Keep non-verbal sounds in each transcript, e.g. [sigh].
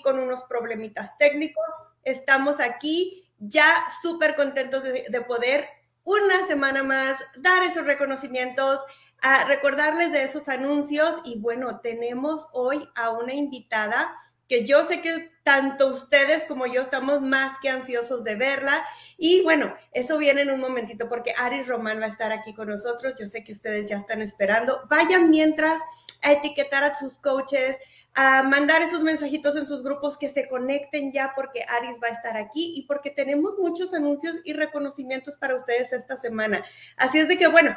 con unos problemitas técnicos, estamos aquí ya súper contentos de, de, poder una semana más dar esos reconocimientos, a recordarles de esos anuncios y bueno, tenemos hoy a una invitada que yo sé que tanto ustedes como yo estamos más que ansiosos de verla. Y bueno, eso viene en un momentito porque Aris Román va a estar aquí con nosotros. Yo sé que ustedes ya están esperando. Vayan mientras a etiquetar a sus coaches, a mandar esos mensajitos en sus grupos que se conecten ya porque Aris va a estar aquí y porque tenemos muchos anuncios y reconocimientos para ustedes esta semana. Así es de que, bueno,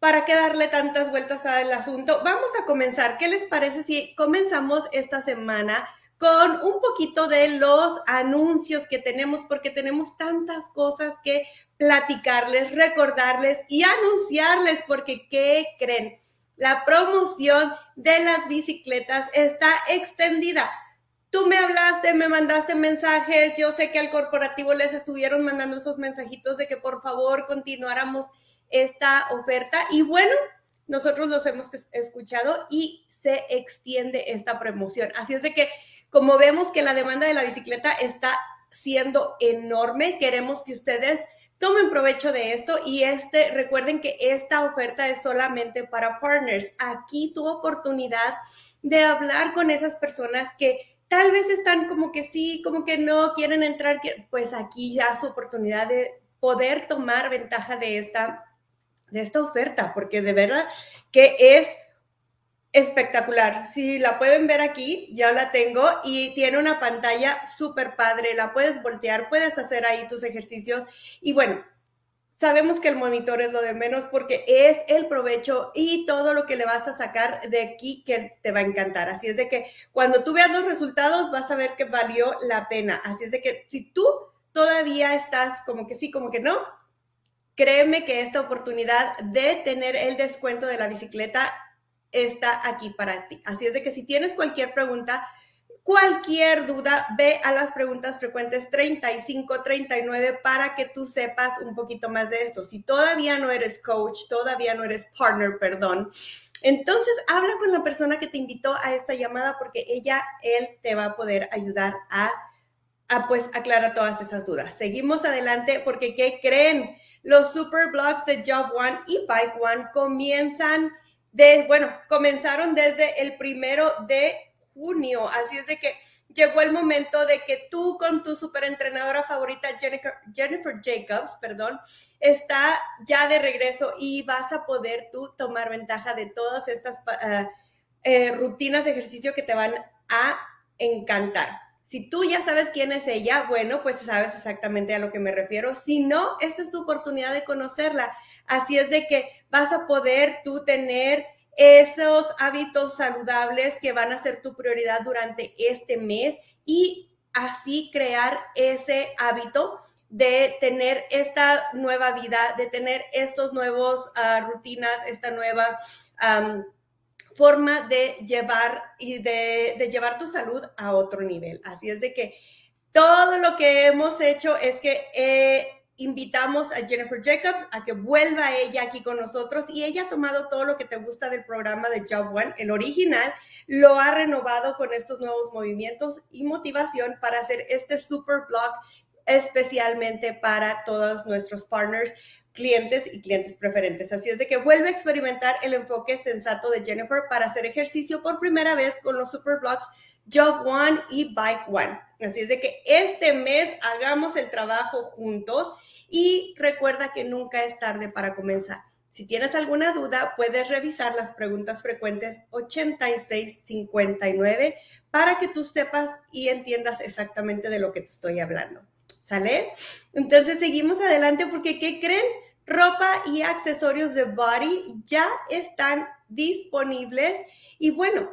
¿Para qué darle tantas vueltas al asunto? Vamos a comenzar. ¿Qué les parece si comenzamos esta semana con un poquito de los anuncios que tenemos? Porque tenemos tantas cosas que platicarles, recordarles y anunciarles, porque ¿qué creen? La promoción de las bicicletas está extendida. Tú me hablaste, me mandaste mensajes, yo sé que al corporativo les estuvieron mandando esos mensajitos de que por favor continuáramos esta oferta y bueno, nosotros los hemos escuchado y se extiende esta promoción. Así es de que como vemos que la demanda de la bicicleta está siendo enorme, queremos que ustedes tomen provecho de esto y este recuerden que esta oferta es solamente para partners. Aquí tu oportunidad de hablar con esas personas que tal vez están como que sí, como que no quieren entrar, pues aquí ya su oportunidad de poder tomar ventaja de esta de esta oferta, porque de verdad que es espectacular. Si la pueden ver aquí, ya la tengo y tiene una pantalla súper padre, la puedes voltear, puedes hacer ahí tus ejercicios y bueno, sabemos que el monitor es lo de menos porque es el provecho y todo lo que le vas a sacar de aquí que te va a encantar. Así es de que cuando tú veas los resultados vas a ver que valió la pena. Así es de que si tú todavía estás como que sí, como que no, créeme que esta oportunidad de tener el descuento de la bicicleta está aquí para ti. Así es de que si tienes cualquier pregunta, cualquier duda, ve a las preguntas frecuentes 35, 39 para que tú sepas un poquito más de esto. Si todavía no eres coach, todavía no eres partner, perdón. Entonces, habla con la persona que te invitó a esta llamada porque ella, él te va a poder ayudar a, a pues aclarar todas esas dudas. Seguimos adelante porque ¿qué creen? Los super blogs de Job One y Bike One comienzan de, bueno, comenzaron desde el primero de junio. Así es de que llegó el momento de que tú con tu superentrenadora favorita, Jennifer, Jennifer Jacobs, perdón, está ya de regreso y vas a poder tú tomar ventaja de todas estas uh, eh, rutinas de ejercicio que te van a encantar. Si tú ya sabes quién es ella, bueno, pues sabes exactamente a lo que me refiero. Si no, esta es tu oportunidad de conocerla. Así es de que vas a poder tú tener esos hábitos saludables que van a ser tu prioridad durante este mes y así crear ese hábito de tener esta nueva vida, de tener estos nuevos uh, rutinas, esta nueva forma de llevar y de, llevar tu salud a otro nivel. Así es de que todo lo que hemos hecho es que eh, invitamos a Jennifer Jacobs a que vuelva ella aquí con nosotros y ella ha tomado todo lo que te gusta del programa de Job One, el original, lo ha renovado con estos nuevos movimientos y motivación para hacer este super blog especialmente para todos nuestros partners clientes y clientes preferentes. Así es de que vuelve a experimentar el enfoque sensato de Jennifer para hacer ejercicio por primera vez con los super blogs Job One y Bike One. Así es de que este mes hagamos el trabajo juntos y recuerda que nunca es tarde para comenzar. Si tienes alguna duda, puedes revisar las preguntas frecuentes 8659 para que tú sepas y entiendas exactamente de lo que te estoy hablando. ¿Sale? Entonces seguimos adelante porque ¿qué creen? ropa y accesorios de body ya están disponibles y bueno,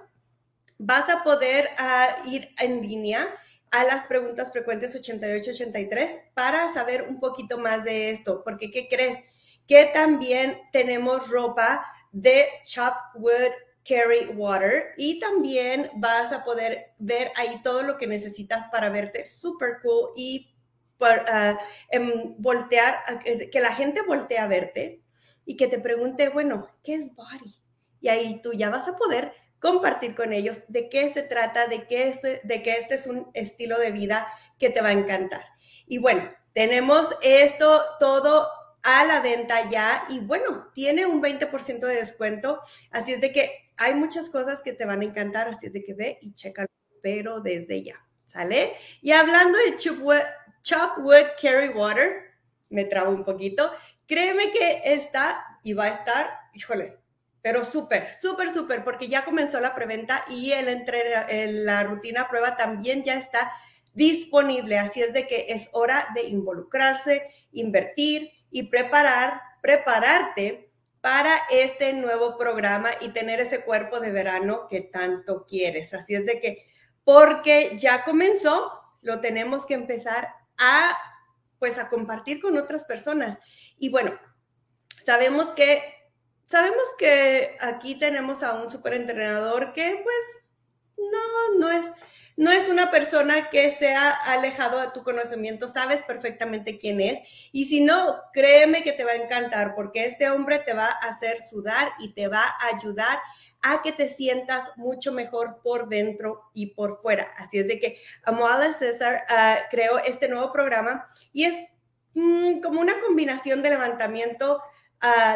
vas a poder uh, ir en línea a las preguntas frecuentes 8883 para saber un poquito más de esto, porque ¿qué crees? Que también tenemos ropa de Chopwood Carry Water y también vas a poder ver ahí todo lo que necesitas para verte super cool y por, uh, voltear, que la gente voltea a verte, y que te pregunte, bueno, ¿qué es body? Y ahí tú ya vas a poder compartir con ellos de qué se trata, de qué, es, de que este es un estilo de vida que te va a encantar. Y bueno, tenemos esto todo a la venta ya y bueno, tiene un 20% de descuento, así es de que hay muchas cosas que te van a encantar, así es de que ve y checa, pero desde ya, ¿sale? Y hablando de Chopwood, Carry Water, me trabo un poquito, créeme que está y va a estar, híjole, pero súper, súper, súper, porque ya comenzó la preventa y el entre, la rutina prueba también ya está disponible. Así es de que es hora de involucrarse, invertir y preparar, prepararte para este nuevo programa y tener ese cuerpo de verano que tanto quieres. Así es de que, porque ya comenzó, lo tenemos que empezar a, pues, a compartir con otras personas. Y bueno, sabemos que sabemos que aquí tenemos a un superentrenador que pues no, no es, no es una persona que se ha alejado de tu conocimiento, sabes perfectamente quién es. Y si no, créeme que te va a encantar porque este hombre te va a hacer sudar y te va a ayudar a que te sientas mucho mejor por dentro y por fuera. Así es de que Amoada César uh, creó este nuevo programa y es mm, como una combinación de levantamiento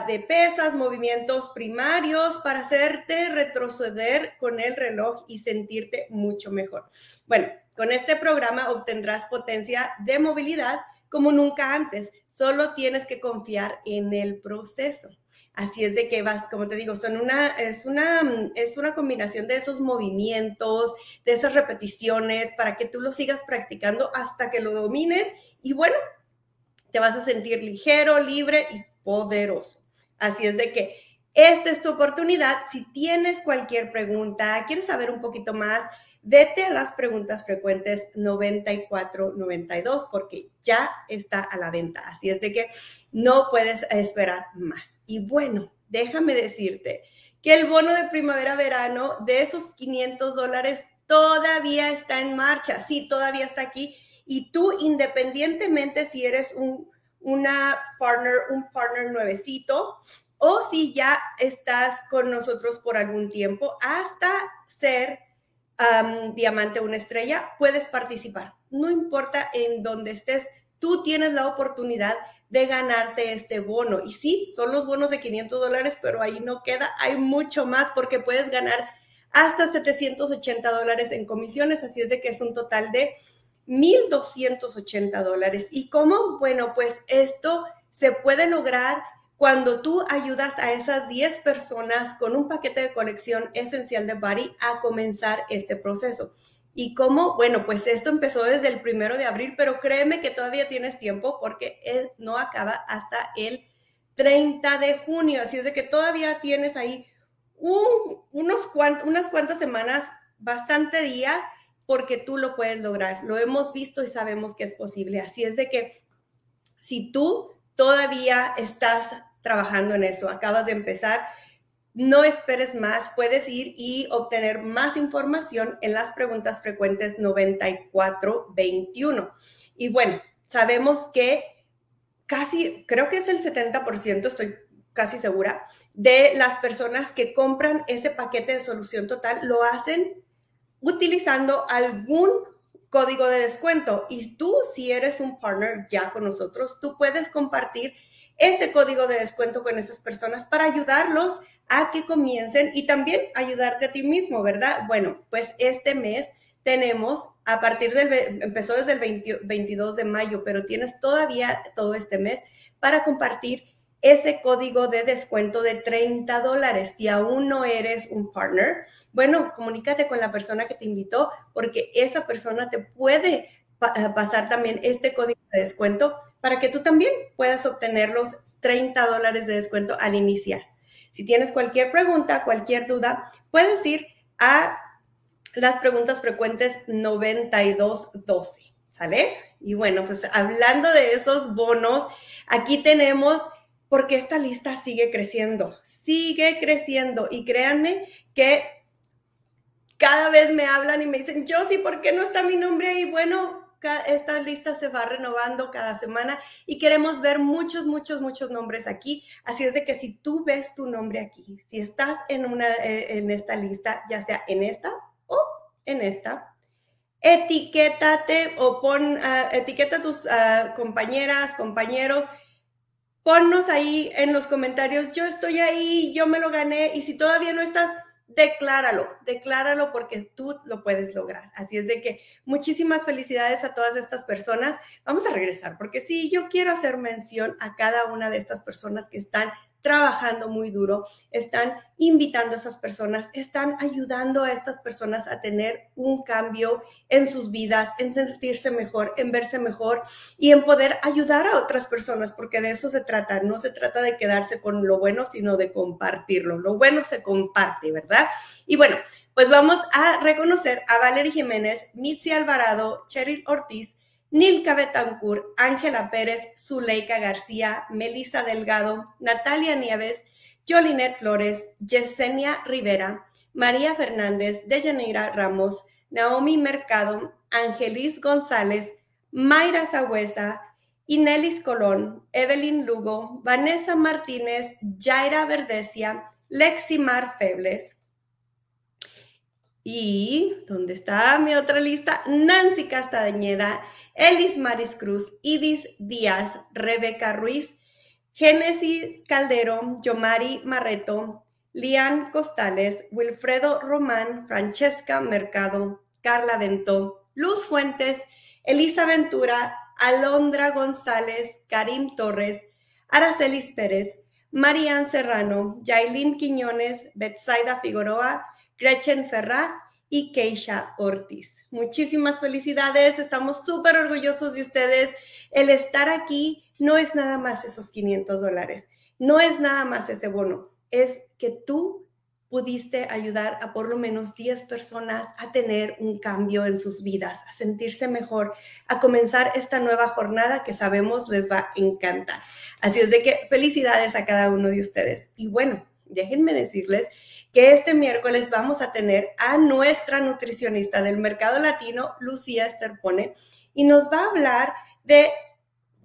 de pesas, movimientos primarios para hacerte retroceder con el reloj y sentirte mucho mejor. Bueno, con este programa obtendrás potencia de movilidad como nunca antes. Solo tienes que confiar en el proceso. Así es de que vas, como te digo, son una, es, una, es una combinación de esos movimientos, de esas repeticiones, para que tú lo sigas practicando hasta que lo domines y bueno, te vas a sentir ligero, libre y poderoso. Así es de que esta es tu oportunidad. Si tienes cualquier pregunta, quieres saber un poquito más, vete a las preguntas frecuentes 9492 porque ya está a la venta. Así es de que no puedes esperar más. Y bueno, déjame decirte que el bono de primavera-verano de esos 500 dólares todavía está en marcha. Sí, todavía está aquí. Y tú, independientemente si eres un una partner, un partner nuevecito, o si ya estás con nosotros por algún tiempo, hasta ser diamante o una estrella, puedes participar. No importa en dónde estés, tú tienes la oportunidad de ganarte este bono. Y sí, son los bonos de 500 dólares, pero ahí no queda, hay mucho más porque puedes ganar hasta 780 dólares en comisiones, así es de que es un total de 1.280 dólares. ¿Y cómo? Bueno, pues esto se puede lograr cuando tú ayudas a esas 10 personas con un paquete de colección esencial de Body a comenzar este proceso. ¿Y cómo? Bueno, pues esto empezó desde el primero de abril, pero créeme que todavía tienes tiempo porque no acaba hasta el 30 de junio. Así es de que todavía tienes ahí unos unas cuantas semanas, bastante días porque tú lo puedes lograr. Lo hemos visto y sabemos que es posible. Así es de que si tú todavía estás trabajando en eso, acabas de empezar, no esperes más, puedes ir y obtener más información en las preguntas frecuentes 9421. Y bueno, sabemos que casi, creo que es el 70%, estoy casi segura, de las personas que compran ese paquete de solución total lo hacen utilizando algún código de descuento. Y tú, si eres un partner ya con nosotros, tú puedes compartir ese código de descuento con esas personas para ayudarlos a que comiencen y también ayudarte a ti mismo, ¿verdad? Bueno, pues este mes tenemos, a partir del, empezó desde el 22 de mayo, pero tienes todavía todo este mes para compartir ese código de descuento de 30 dólares. Si aún no eres un partner, bueno, comunícate con la persona que te invitó porque esa persona te puede eh, pasar también este código de descuento para que tú también puedas obtener los 30 dólares de descuento al iniciar. Si tienes cualquier pregunta, cualquier duda, puedes ir a las preguntas frecuentes 9212, ¿sale? Y bueno, pues hablando de esos bonos, aquí tenemos porque esta lista sigue creciendo, sigue creciendo y créanme que cada vez me hablan y me dicen, yo sí, ¿por qué no está mi nombre ahí? Bueno, esta lista se va renovando cada semana y queremos ver muchos, muchos, muchos nombres aquí. Así es de que si tú ves tu nombre aquí, si estás en, una, eh, en esta lista, ya sea en esta o en esta, etiquétate o pon, uh, etiqueta a tus uh, compañeras, compañeros, ponnos ahí en los comentarios, yo estoy ahí, yo me lo gané y si todavía no estás, decláralo, decláralo porque tú lo puedes lograr. Así es de que muchísimas felicidades a todas estas personas. Vamos a regresar porque sí, yo quiero hacer mención a cada una de estas personas que están trabajando muy duro, están invitando a esas personas, están ayudando a estas personas a tener un cambio en sus vidas, en sentirse mejor, en verse mejor y en poder ayudar a otras personas, porque de eso se trata. No se trata de quedarse con lo bueno, sino de compartirlo. Lo bueno se comparte, ¿verdad? Y bueno, pues vamos a reconocer a Valerie Jiménez, Mitzi Alvarado, Cheryl Ortiz, Nilka Betancourt, Ángela Pérez, Zuleika García, Melisa Delgado, Natalia Nieves, Jolinet Flores, Yesenia Rivera, María Fernández, Deyanira Ramos, Naomi Mercado, Angelis González, Mayra Sagüesa, Inelis Colón, Evelyn Lugo, Vanessa Martínez, Jaira Verdecia, Leximar Febles. Y, ¿dónde está mi otra lista? Nancy Castañeda, Elis Maris Cruz, Idis Díaz, Rebeca Ruiz, Génesis Caldero, Yomari Marreto, Lian Costales, Wilfredo Román, Francesca Mercado, Carla Ventó, Luz Fuentes, Elisa Ventura, Alondra González, Karim Torres, Aracelis Pérez, Marian Serrano, Yailin Quiñones, Betsaida Figueroa, Gretchen Ferrá y Keisha Ortiz. Muchísimas felicidades, estamos súper orgullosos de ustedes. El estar aquí no es nada más esos 500 dólares, no es nada más ese bono, es que tú pudiste ayudar a por lo menos 10 personas a tener un cambio en sus vidas, a sentirse mejor, a comenzar esta nueva jornada que sabemos les va a encantar. Así es de que felicidades a cada uno de ustedes. Y bueno, déjenme decirles que este miércoles vamos a tener a nuestra nutricionista del mercado latino, Lucía Esterpone, y nos va a hablar de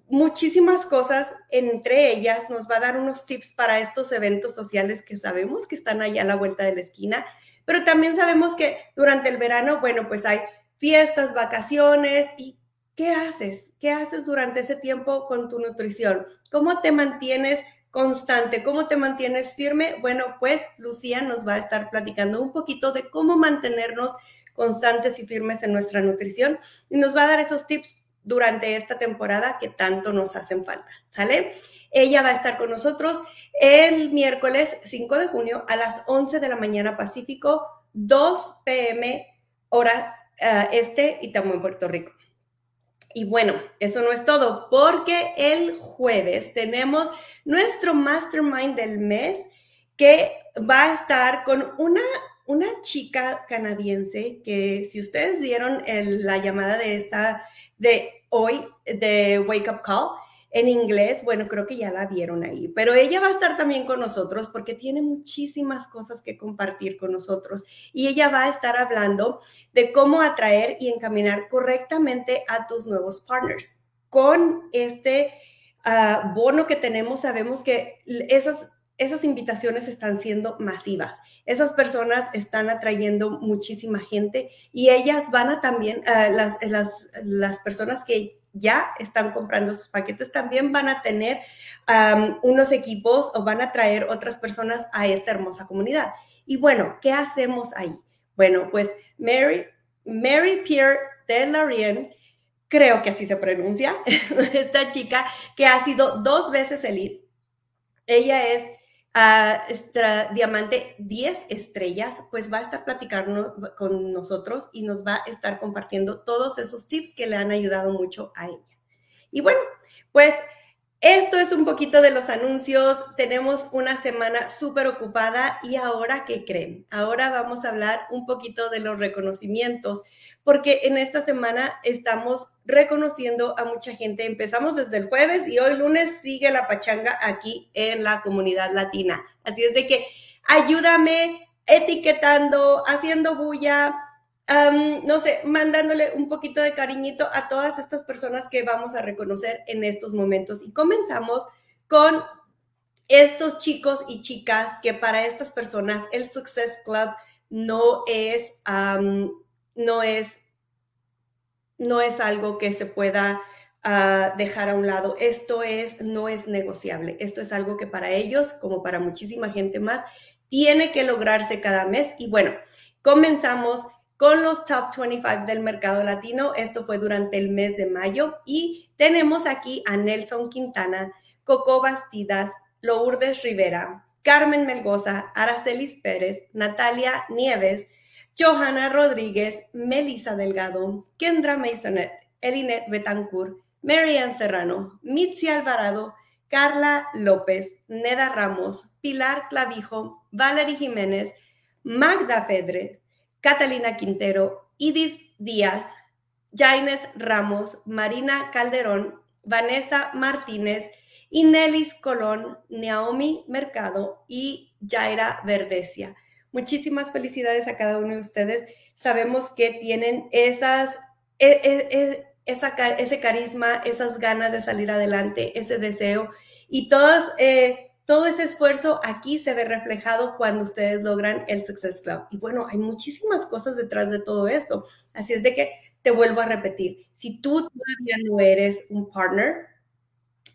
muchísimas cosas, entre ellas nos va a dar unos tips para estos eventos sociales que sabemos que están allá a la vuelta de la esquina, pero también sabemos que durante el verano, bueno, pues hay fiestas, vacaciones y ¿qué haces? ¿Qué haces durante ese tiempo con tu nutrición? ¿Cómo te mantienes constante. ¿Cómo te mantienes firme? Bueno, pues Lucía nos va a estar platicando un poquito de cómo mantenernos constantes y firmes en nuestra nutrición y nos va a dar esos tips durante esta temporada que tanto nos hacen falta, ¿sale? Ella va a estar con nosotros el miércoles 5 de junio a las 11 de la mañana Pacífico, 2 pm hora uh, este y estamos en Puerto Rico. Y bueno, eso no es todo, porque el jueves tenemos nuestro mastermind del mes que va a estar con una, una chica canadiense que si ustedes vieron la llamada de esta, de hoy, de Wake Up Call, en inglés, bueno, creo que ya la vieron ahí, pero ella va a estar también con nosotros porque tiene muchísimas cosas que compartir con nosotros y ella va a estar hablando de cómo atraer y encaminar correctamente a tus nuevos partners. Con este uh, bono que tenemos, sabemos que esas, esas invitaciones están siendo masivas. Esas personas están atrayendo muchísima gente y ellas van a también, uh, las, las, las personas que ya están comprando sus paquetes, también van a tener unos equipos o van a traer otras personas a esta hermosa comunidad. Y bueno, ¿qué hacemos ahí? Bueno, pues Mary, Mary Pierre de creo que así se pronuncia, [laughs] esta chica que ha sido dos veces elite. Ella es Diamante 10 estrellas, pues va a estar platicando con nosotros y nos va a estar compartiendo todos esos tips que le han ayudado mucho a ella. Y bueno, pues esto es un poquito de los anuncios. Tenemos una semana súper ocupada y ahora, ¿qué creen? Ahora vamos a hablar un poquito de los reconocimientos, porque en esta semana estamos reconociendo a mucha gente. Empezamos desde el jueves y hoy lunes sigue la pachanga aquí en la comunidad latina. Así es de que ayúdame etiquetando, haciendo bulla, no sé, mandándole un poquito de cariñito a todas estas personas que vamos a reconocer en estos momentos. Y comenzamos con estos chicos y chicas que para estas personas el Success Club no es, no es, no es algo que se pueda ah, dejar a un lado. Esto es, no es negociable. Esto es algo que para ellos, como para muchísima gente más, tiene que lograrse cada mes. Y bueno, comenzamos con los top 25 del mercado latino. Esto fue durante el mes de mayo y tenemos aquí a Nelson Quintana, Coco Bastidas, Lourdes Rivera, Carmen Melgoza, Aracelis Pérez, Natalia Nieves, Johanna Rodríguez, Melissa Delgado, Kendra Masonet, Elinet Betancourt, Marianne Serrano, Mitzi Alvarado, Carla López, Neda Ramos, Pilar Clavijo, Valerie Jiménez, Magda Fedres, Catalina Quintero, Idis Díaz, Jaines Ramos, Marina Calderón, Vanessa Martínez, Inelis Colón, Naomi Mercado y Jaira Verdesia. Muchísimas felicidades a cada uno de ustedes. Sabemos que tienen esas, e, e, e, ese carisma, esas ganas de salir adelante, ese deseo y todos eh, todo ese esfuerzo aquí se ve reflejado cuando ustedes logran el Success Club. Y bueno, hay muchísimas cosas detrás de todo esto. Así es de que te vuelvo a repetir, si tú todavía no eres un partner,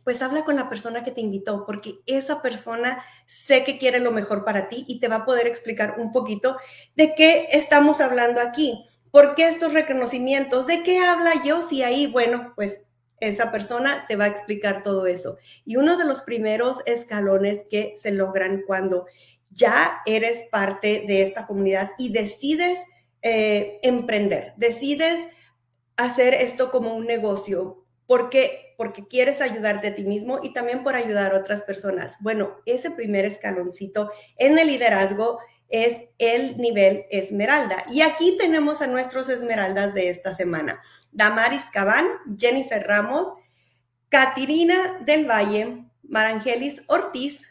pues habla con la persona que te invitó, porque esa persona sé que quiere lo mejor para ti y te va a poder explicar un poquito de qué estamos hablando aquí. ¿Por qué estos reconocimientos? ¿De qué habla yo? Si ahí, bueno, pues esa persona te va a explicar todo eso. Y uno de los primeros escalones que se logran cuando ya eres parte de esta comunidad y decides eh, emprender, decides hacer esto como un negocio. ¿Por qué? Porque quieres ayudarte a ti mismo y también por ayudar a otras personas. Bueno, ese primer escaloncito en el liderazgo es el nivel esmeralda. Y aquí tenemos a nuestros esmeraldas de esta semana. Damaris Cabán, Jennifer Ramos, Catirina del Valle, Marangelis Ortiz,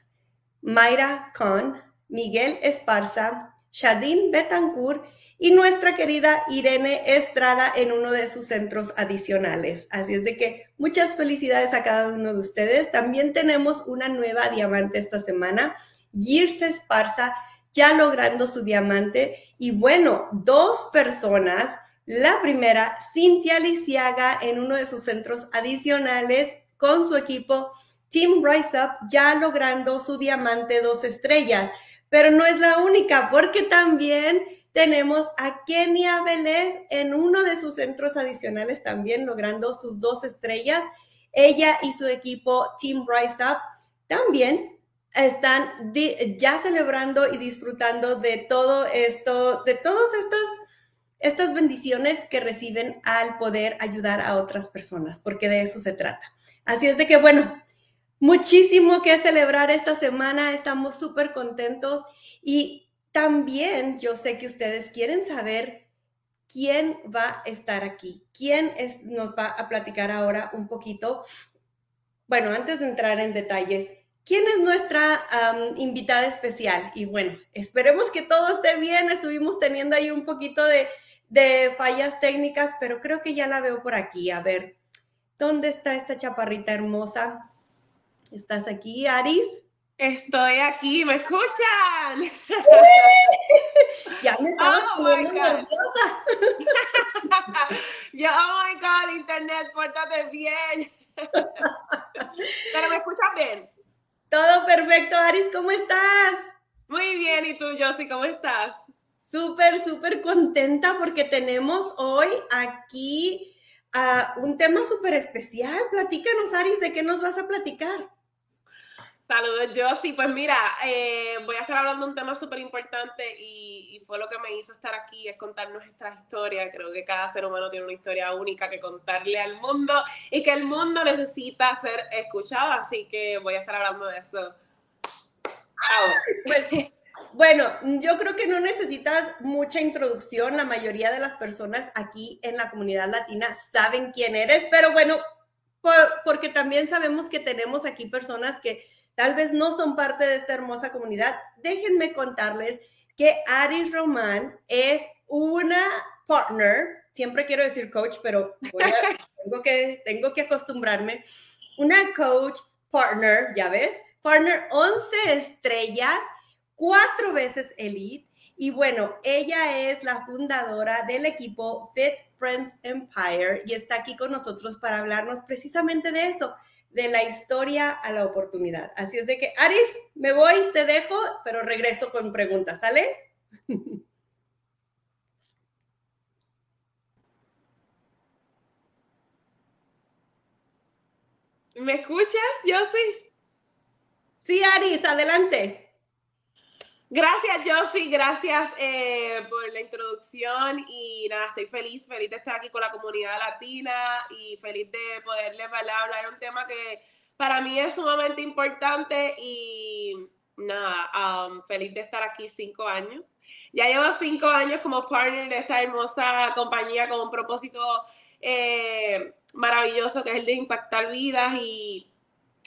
Mayra Khan, Miguel Esparza, Shadin Betancourt y nuestra querida Irene Estrada en uno de sus centros adicionales. Así es de que muchas felicidades a cada uno de ustedes. También tenemos una nueva diamante esta semana, Girse Esparza, ya logrando su diamante. Y bueno, dos personas. La primera, Cintia Lisiaga, en uno de sus centros adicionales con su equipo Team Rise Up, ya logrando su diamante dos estrellas. Pero no es la única, porque también tenemos a Kenia Vélez en uno de sus centros adicionales, también logrando sus dos estrellas. Ella y su equipo Team Rise Up también están ya celebrando y disfrutando de todo esto, de todas estas, estas bendiciones que reciben al poder ayudar a otras personas, porque de eso se trata. Así es de que, bueno, muchísimo que celebrar esta semana, estamos súper contentos y también yo sé que ustedes quieren saber quién va a estar aquí, quién es, nos va a platicar ahora un poquito. Bueno, antes de entrar en detalles, ¿Quién es nuestra invitada especial? Y bueno, esperemos que todo esté bien. Estuvimos teniendo ahí un poquito de, de, fallas técnicas, pero creo que ya la veo por aquí. A ver, ¿dónde está esta chaparrita hermosa? ¿Estás aquí, Aris? Estoy aquí, ¿me escuchan? [laughs] ya me estabas oh nerviosa. [laughs] Yo, oh my God, internet, pórtate bien. [laughs] Pero me escuchas bien. Todo perfecto, Aris, ¿cómo estás? Muy bien, ¿y tú, Josie, cómo estás? Súper, súper contenta porque tenemos hoy aquí ah, un tema súper especial. Platícanos, Aris, ¿de qué nos vas a platicar? Saludos, Josie. Pues mira, eh, voy a estar hablando de un tema súper importante y, fue lo que me hizo estar aquí, es contar nuestra historia. Creo que cada ser humano tiene una historia única que contarle al mundo y que el mundo necesita ser escuchado, así que voy a estar hablando de eso. Pues, bueno, yo creo que no necesitas mucha introducción. La mayoría de las personas aquí en la comunidad latina saben quién eres, pero bueno, porque también sabemos que tenemos aquí personas que tal vez no son parte de esta hermosa comunidad, déjenme contarles que Aris Román es una partner, siempre quiero decir coach, pero [laughs] tengo, que, tengo que acostumbrarme, una coach partner, ya ves, partner 11 estrellas, cuatro veces elite. Y bueno, ella es la fundadora del equipo Fit Friends Empire y está aquí con nosotros para hablarnos precisamente de eso, de la historia a la oportunidad. Así es de que, Aris, me voy, te dejo, pero regreso con preguntas, ¿sale? [laughs] ¿Me escuchas? Yo sí. Sí, Aris, adelante. Gracias, Josie, gracias eh, por la introducción y nada, estoy feliz, feliz de estar aquí con la comunidad latina y feliz de poderles hablar un tema que para mí es sumamente importante y nada, um, feliz de estar aquí cinco años. Ya llevo cinco años como partner de esta hermosa compañía con un propósito eh, maravilloso que es el de impactar vidas y,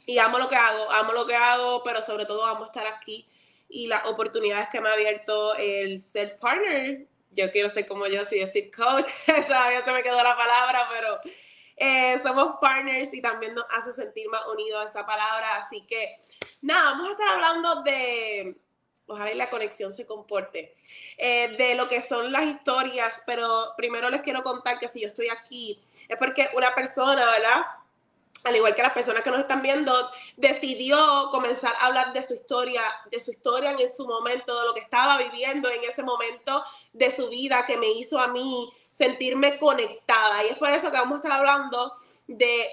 y amo lo que hago, amo lo que hago, pero sobre todo amo estar aquí y las oportunidades que me ha abierto el ser partner. Yo quiero ser como yo, si decir coach, [laughs] todavía se me quedó la palabra, pero eh, somos partners y también nos hace sentir más unidos a esa palabra. Así que nada, vamos a estar hablando de, ojalá y la conexión se comporte, eh, de lo que son las historias, pero primero les quiero contar que si yo estoy aquí es porque una persona, ¿verdad? Al igual que las personas que nos están viendo, decidió comenzar a hablar de su historia, de su historia en su momento, de lo que estaba viviendo en ese momento de su vida que me hizo a mí sentirme conectada. Y es por eso que vamos a estar hablando de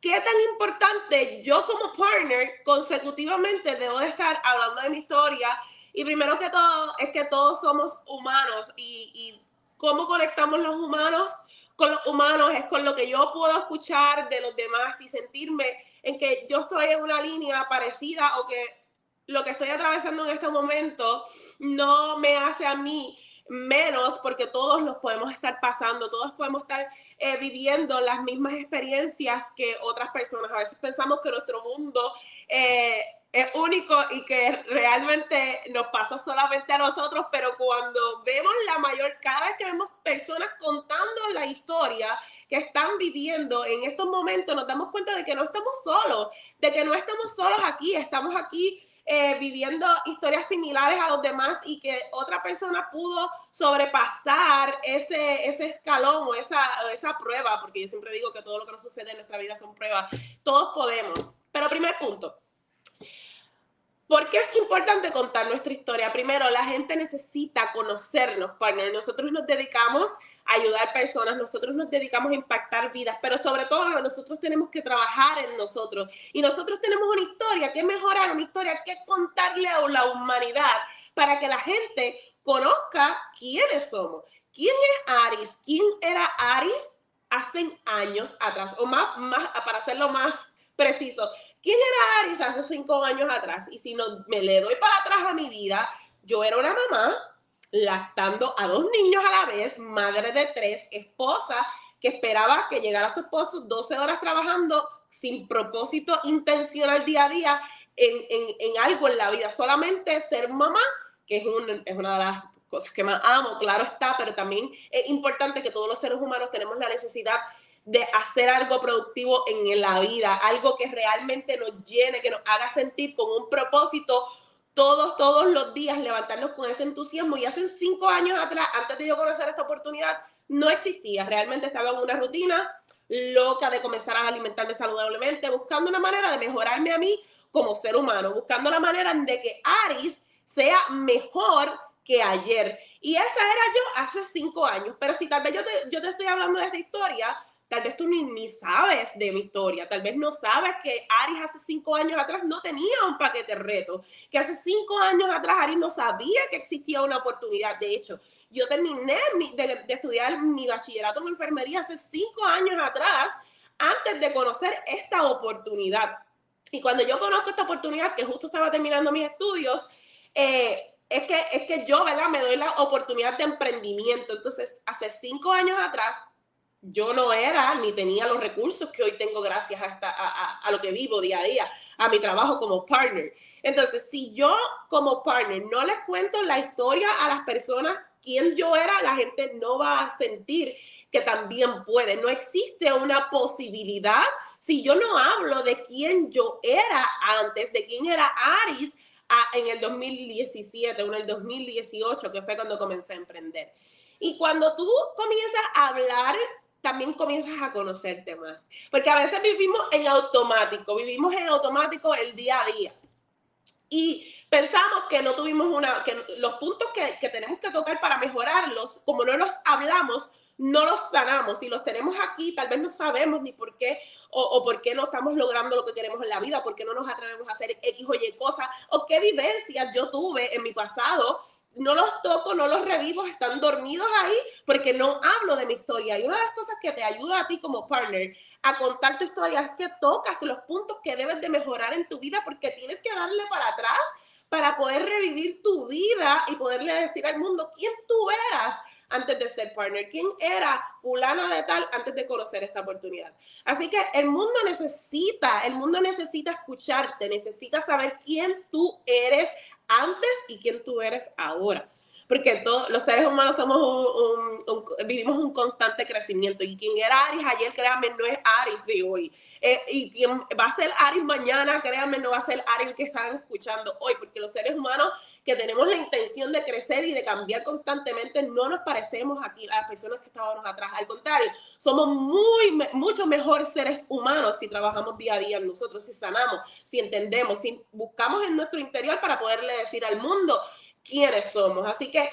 qué tan importante yo como partner consecutivamente debo de estar hablando de mi historia. Y primero que todo es que todos somos humanos y, y cómo conectamos los humanos con los humanos, es con lo que yo puedo escuchar de los demás y sentirme en que yo estoy en una línea parecida o que lo que estoy atravesando en este momento no me hace a mí menos porque todos los podemos estar pasando, todos podemos estar eh, viviendo las mismas experiencias que otras personas. A veces pensamos que nuestro mundo eh, es único y que realmente nos pasa solamente a nosotros, pero cuando vemos la mayor, cada vez que vemos personas contando la historia que están viviendo en estos momentos, nos damos cuenta de que no estamos solos, de que no estamos solos aquí, estamos aquí eh, viviendo historias similares a los demás y que otra persona pudo sobrepasar ese, ese escalón o esa, esa prueba, porque yo siempre digo que todo lo que nos sucede en nuestra vida son pruebas, todos podemos. Pero primer punto, ¿Por qué es importante contar nuestra historia? Primero, la gente necesita conocernos, partner. Nosotros nos dedicamos a ayudar personas, nosotros nos dedicamos a impactar vidas, pero sobre todo nosotros tenemos que trabajar en nosotros. Y nosotros tenemos una historia que mejorar, una historia que contarle a la humanidad para que la gente conozca quiénes somos. ¿Quién es Aris? ¿Quién era Aris hace años atrás? O más, más para hacerlo más preciso, ¿Quién era Aris hace cinco años atrás? Y si no me le doy para atrás a mi vida, yo era una mamá lactando a dos niños a la vez, madre de tres, esposa que esperaba que llegara su esposo 12 horas trabajando sin propósito intencional día a día en, en, algo en la vida, solamente ser mamá, que es, es una de las cosas que más amo, claro está, pero también es importante que todos los seres humanos tenemos la necesidad de hacer algo productivo en la vida, algo que realmente nos llene, que nos haga sentir con un propósito todos, todos los días, levantarnos con ese entusiasmo. Y hace cinco años atrás, antes de yo conocer esta oportunidad, no existía. Realmente estaba en una rutina loca de comenzar a alimentarme saludablemente, buscando una manera de mejorarme a mí como ser humano, buscando la manera de que Aris sea mejor que ayer. Y esa era yo hace cinco años. Pero si tal vez yo te, yo te estoy hablando de esta historia, Tal vez tú ni, sabes de mi historia, tal vez no sabes que Aris hace cinco años atrás no tenía un paquete reto, que hace cinco años atrás Aris no sabía que existía una oportunidad. De hecho, yo terminé de, de estudiar mi bachillerato en enfermería hace cinco años atrás, antes de conocer esta oportunidad. Y cuando yo conozco esta oportunidad, que justo estaba terminando mis estudios, eh, es que, es que yo, ¿verdad? Me doy la oportunidad de emprendimiento. Entonces, hace cinco años atrás, yo no era ni tenía los recursos que hoy tengo gracias a, a, lo que vivo día a día, a mi trabajo como partner. Entonces, si yo como partner no les cuento la historia a las personas quien yo era, la gente no va a sentir que también puede. No existe una posibilidad si yo no hablo de quién yo era antes, de quién era Aris en el 2017 o en el 2018, que fue cuando comencé a emprender. Y cuando tú comienzas a hablar también comienzas a conocerte más. Porque a veces vivimos en automático, vivimos en automático el día a día. Y pensamos que no tuvimos una, que los puntos que, que tenemos que tocar para mejorarlos, como no los hablamos, no los sanamos. Si los tenemos aquí, tal vez no sabemos ni por qué o, o, por qué no estamos logrando lo que queremos en la vida, por qué no nos atrevemos a hacer X o Y cosas, o qué vivencias yo tuve en mi pasado no los toco, no los revivo, están dormidos ahí porque no hablo de mi historia. Y una de las cosas que te ayuda a ti como partner a contar tu historia es que tocas los puntos que debes de mejorar en tu vida porque tienes que darle para atrás para poder revivir tu vida y poderle decir al mundo quién tú eras antes de ser partner, quién era fulana de tal antes de conocer esta oportunidad. Así que el mundo necesita, el mundo necesita escucharte, necesita saber quién tú eres antes y quién tú eres ahora. Porque todos los seres humanos somos un, vivimos un constante crecimiento. Y quien era Aries ayer, créanme, no es Aries de hoy. Eh, y quien va a ser Aries mañana, créanme, no va a ser Aries que están escuchando hoy. Porque los seres humanos que tenemos la intención de crecer y de cambiar constantemente, no nos parecemos aquí a las personas que estábamos atrás. Al contrario, somos muy, mucho mejor seres humanos si trabajamos día a día en nosotros, si sanamos, si entendemos, si buscamos en nuestro interior para poderle decir al mundo quiénes somos. Así que,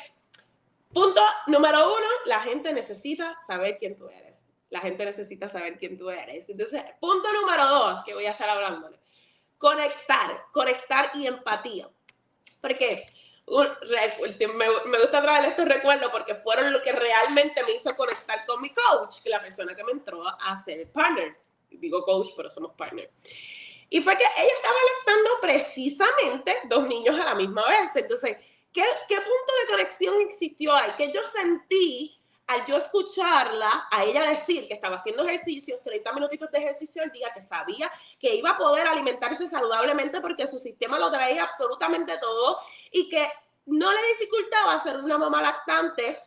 punto número uno, la gente necesita saber quién tú eres. La gente necesita saber quién tú eres. Entonces, punto número dos que voy a estar hablándole. Conectar, conectar y empatía. Porque me, me gusta traer estos recuerdos porque fueron lo que realmente me hizo conectar con mi coach, la persona que me entró a ser partner. Digo coach, pero somos partner. Y fue que ella estaba alertando precisamente dos niños a la misma vez. Entonces, ¿qué, ¿qué, punto de conexión existió ahí? Que yo sentí al yo escucharla, a ella decir que estaba haciendo ejercicios, 30 minutitos de ejercicio al día, que sabía que iba a poder alimentarse saludablemente porque su sistema lo traía absolutamente todo y que no le dificultaba ser una mamá lactante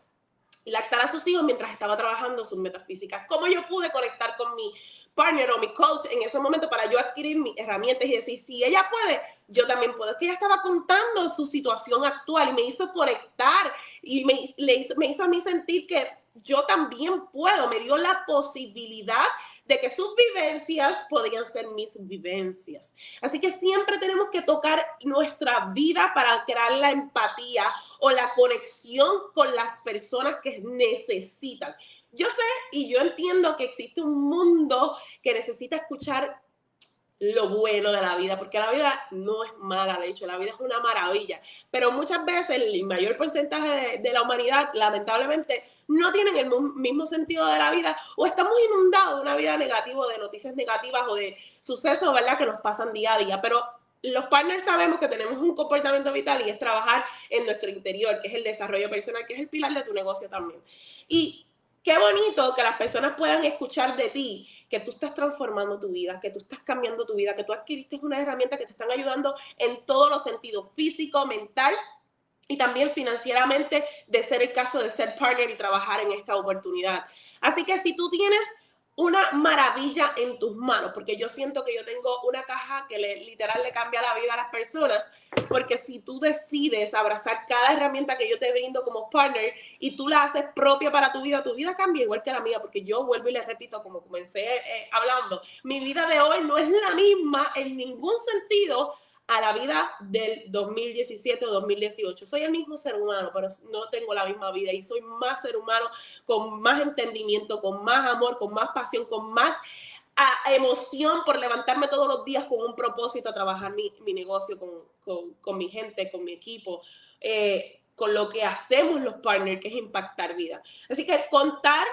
lactar a sus hijos mientras estaba trabajando sus metafísicas. ¿Cómo yo pude conectar con mi partner o mi coach en ese momento para yo adquirir mis herramientas y decir, si ella puede, yo también puedo? Es que ella estaba contando su situación actual y me hizo conectar y me, hizo, me hizo a mí sentir que yo también puedo, me dio la posibilidad de que sus vivencias podían ser mis vivencias. Así que siempre tenemos que tocar nuestra vida para crear la empatía o la conexión con las personas que necesitan. Yo sé y yo entiendo que existe un mundo que necesita escuchar lo bueno de la vida, porque la vida no es mala, de hecho, la vida es una maravilla, pero muchas veces el mayor porcentaje de, la humanidad, lamentablemente, no tienen el mismo sentido de la vida o estamos inundados de una vida negativa, de noticias negativas o de sucesos, ¿verdad?, que nos pasan día a día, pero los partners sabemos que tenemos un comportamiento vital y es trabajar en nuestro interior, que es el desarrollo personal, que es el pilar de tu negocio también. Y qué bonito que las personas puedan escuchar de ti que tú estás transformando tu vida, que tú estás cambiando tu vida, que tú adquiriste una herramienta que te están ayudando en todos los sentidos, físico, mental y también financieramente, de ser el caso de ser partner y trabajar en esta oportunidad. Así que si tú tienes una maravilla en tus manos, porque yo siento que yo tengo una caja que le, literal le cambia la vida a las personas, porque si tú decides abrazar cada herramienta que yo te brindo como partner y tú la haces propia para tu vida, tu vida cambia igual que la mía, porque yo vuelvo y les repito, como comencé eh, hablando, mi vida de hoy no es la misma en ningún sentido a la vida del 2017 o 2018. Soy el mismo ser humano, pero no tengo la misma vida y soy más ser humano con más entendimiento, con más amor, con más pasión, con más ah, emoción por levantarme todos los días con un propósito a trabajar mi, negocio con, mi gente, con mi equipo. Eh, con lo que hacemos los partners, que es impactar vida. Así que contar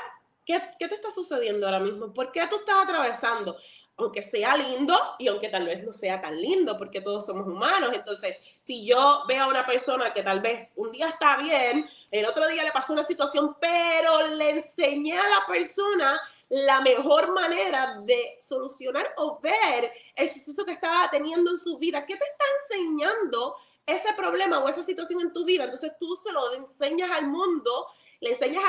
qué, qué te está sucediendo ahora mismo, por qué tú estás atravesando aunque sea lindo y aunque tal vez no sea tan lindo, porque todos somos humanos. Entonces, si yo veo a una persona que tal vez un día está bien, el otro día le pasó una situación, pero le enseñé a la persona la mejor manera de solucionar o ver el suceso que estaba teniendo en su vida. ¿Qué te está enseñando ese problema o esa situación en tu vida, entonces tú se lo enseñas al mundo le enseñas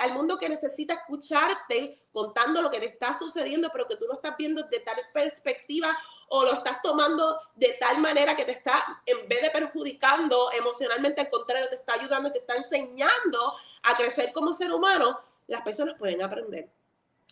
al mundo que necesita escucharte contando lo que te está sucediendo, pero que tú lo estás viendo de tal perspectiva o lo estás tomando de tal manera que te está, en vez de perjudicando emocionalmente, al contrario, te está ayudando, te está enseñando a crecer como ser humano, las personas pueden aprender.